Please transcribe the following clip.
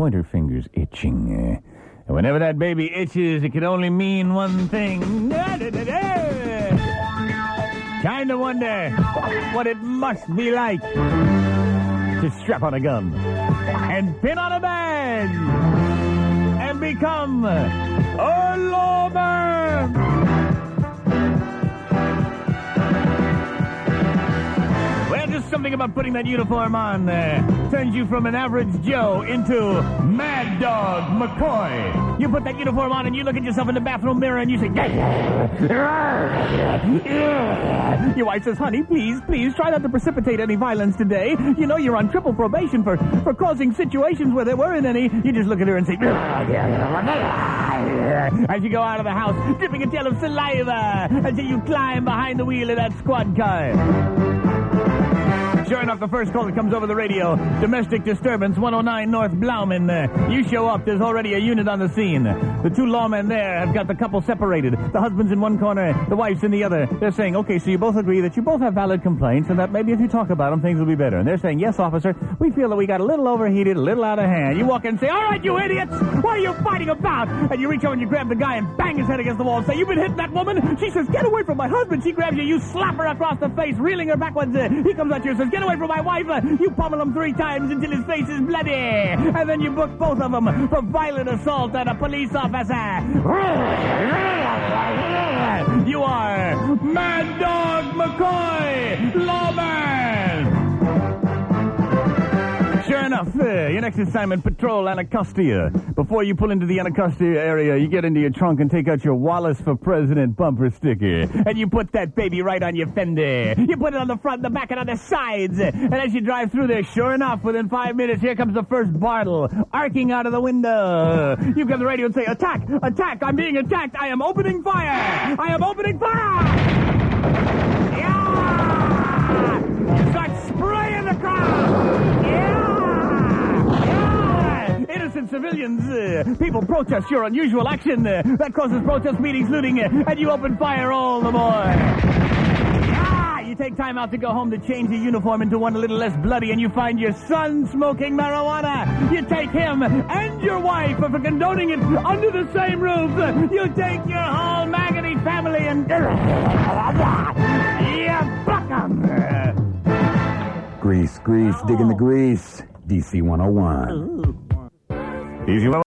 pointer finger's itching. And whenever that baby itches, it can only mean one thing. Kinda wonder what it must be like to strap on a gun and pin on a badge and become something about putting that uniform on uh, turns you from an average Joe into Mad Dog McCoy. You put that uniform on and you look at yourself in the bathroom mirror and you say, Your wife says, honey, please, please try not to precipitate any violence today. You know you're on triple probation for, for causing situations where there weren't any. You just look at her and say, as you go out of the house, dripping a tail of saliva until you climb behind the wheel of that squad car. Sure enough, the first call that comes over the radio, domestic disturbance, 109 North Blauman. You show up, there's already a unit on the scene. The two lawmen there have got the couple separated. The husband's in one corner, the wife's in the other. They're saying, okay, so you both agree that you both have valid complaints and that maybe if you talk about them, things will be better. And they're saying, yes, officer, we feel that we got a little overheated, a little out of hand. You walk in and say, all right, you idiots, what are you fighting about? And you reach over and you grab the guy and bang his head against the wall and say, you've been hitting that woman? She says, get away from my husband. She grabs you, you slap her across the face, reeling her backwards. Uh, he comes at you and says, get away from my wife. Uh, you pummel him three times until his face is bloody. And then you book both of them for violent assault on a police officer. You are Mad Dog McCoy. Your next assignment, patrol Anacostia. Before you pull into the Anacostia area, you get into your trunk and take out your Wallace for President bumper sticker. And you put that baby right on your fender. You put it on the front, the back, and on the sides. And as you drive through there, sure enough, within five minutes, here comes the first Bartle, arcing out of the window. You grab the radio and say, attack, attack, I'm being attacked, I am opening fire, I am opening fire! Civilians, uh, people protest your unusual action. Uh, that causes protest meetings, looting, uh, and you open fire all the more. Ah, you take time out to go home to change your uniform into one a little less bloody, and you find your son smoking marijuana. You take him and your wife for condoning it under the same roof. You take your whole maggoty family and you buck 'em. Grease, grease, digging the grease. DC 101. E viu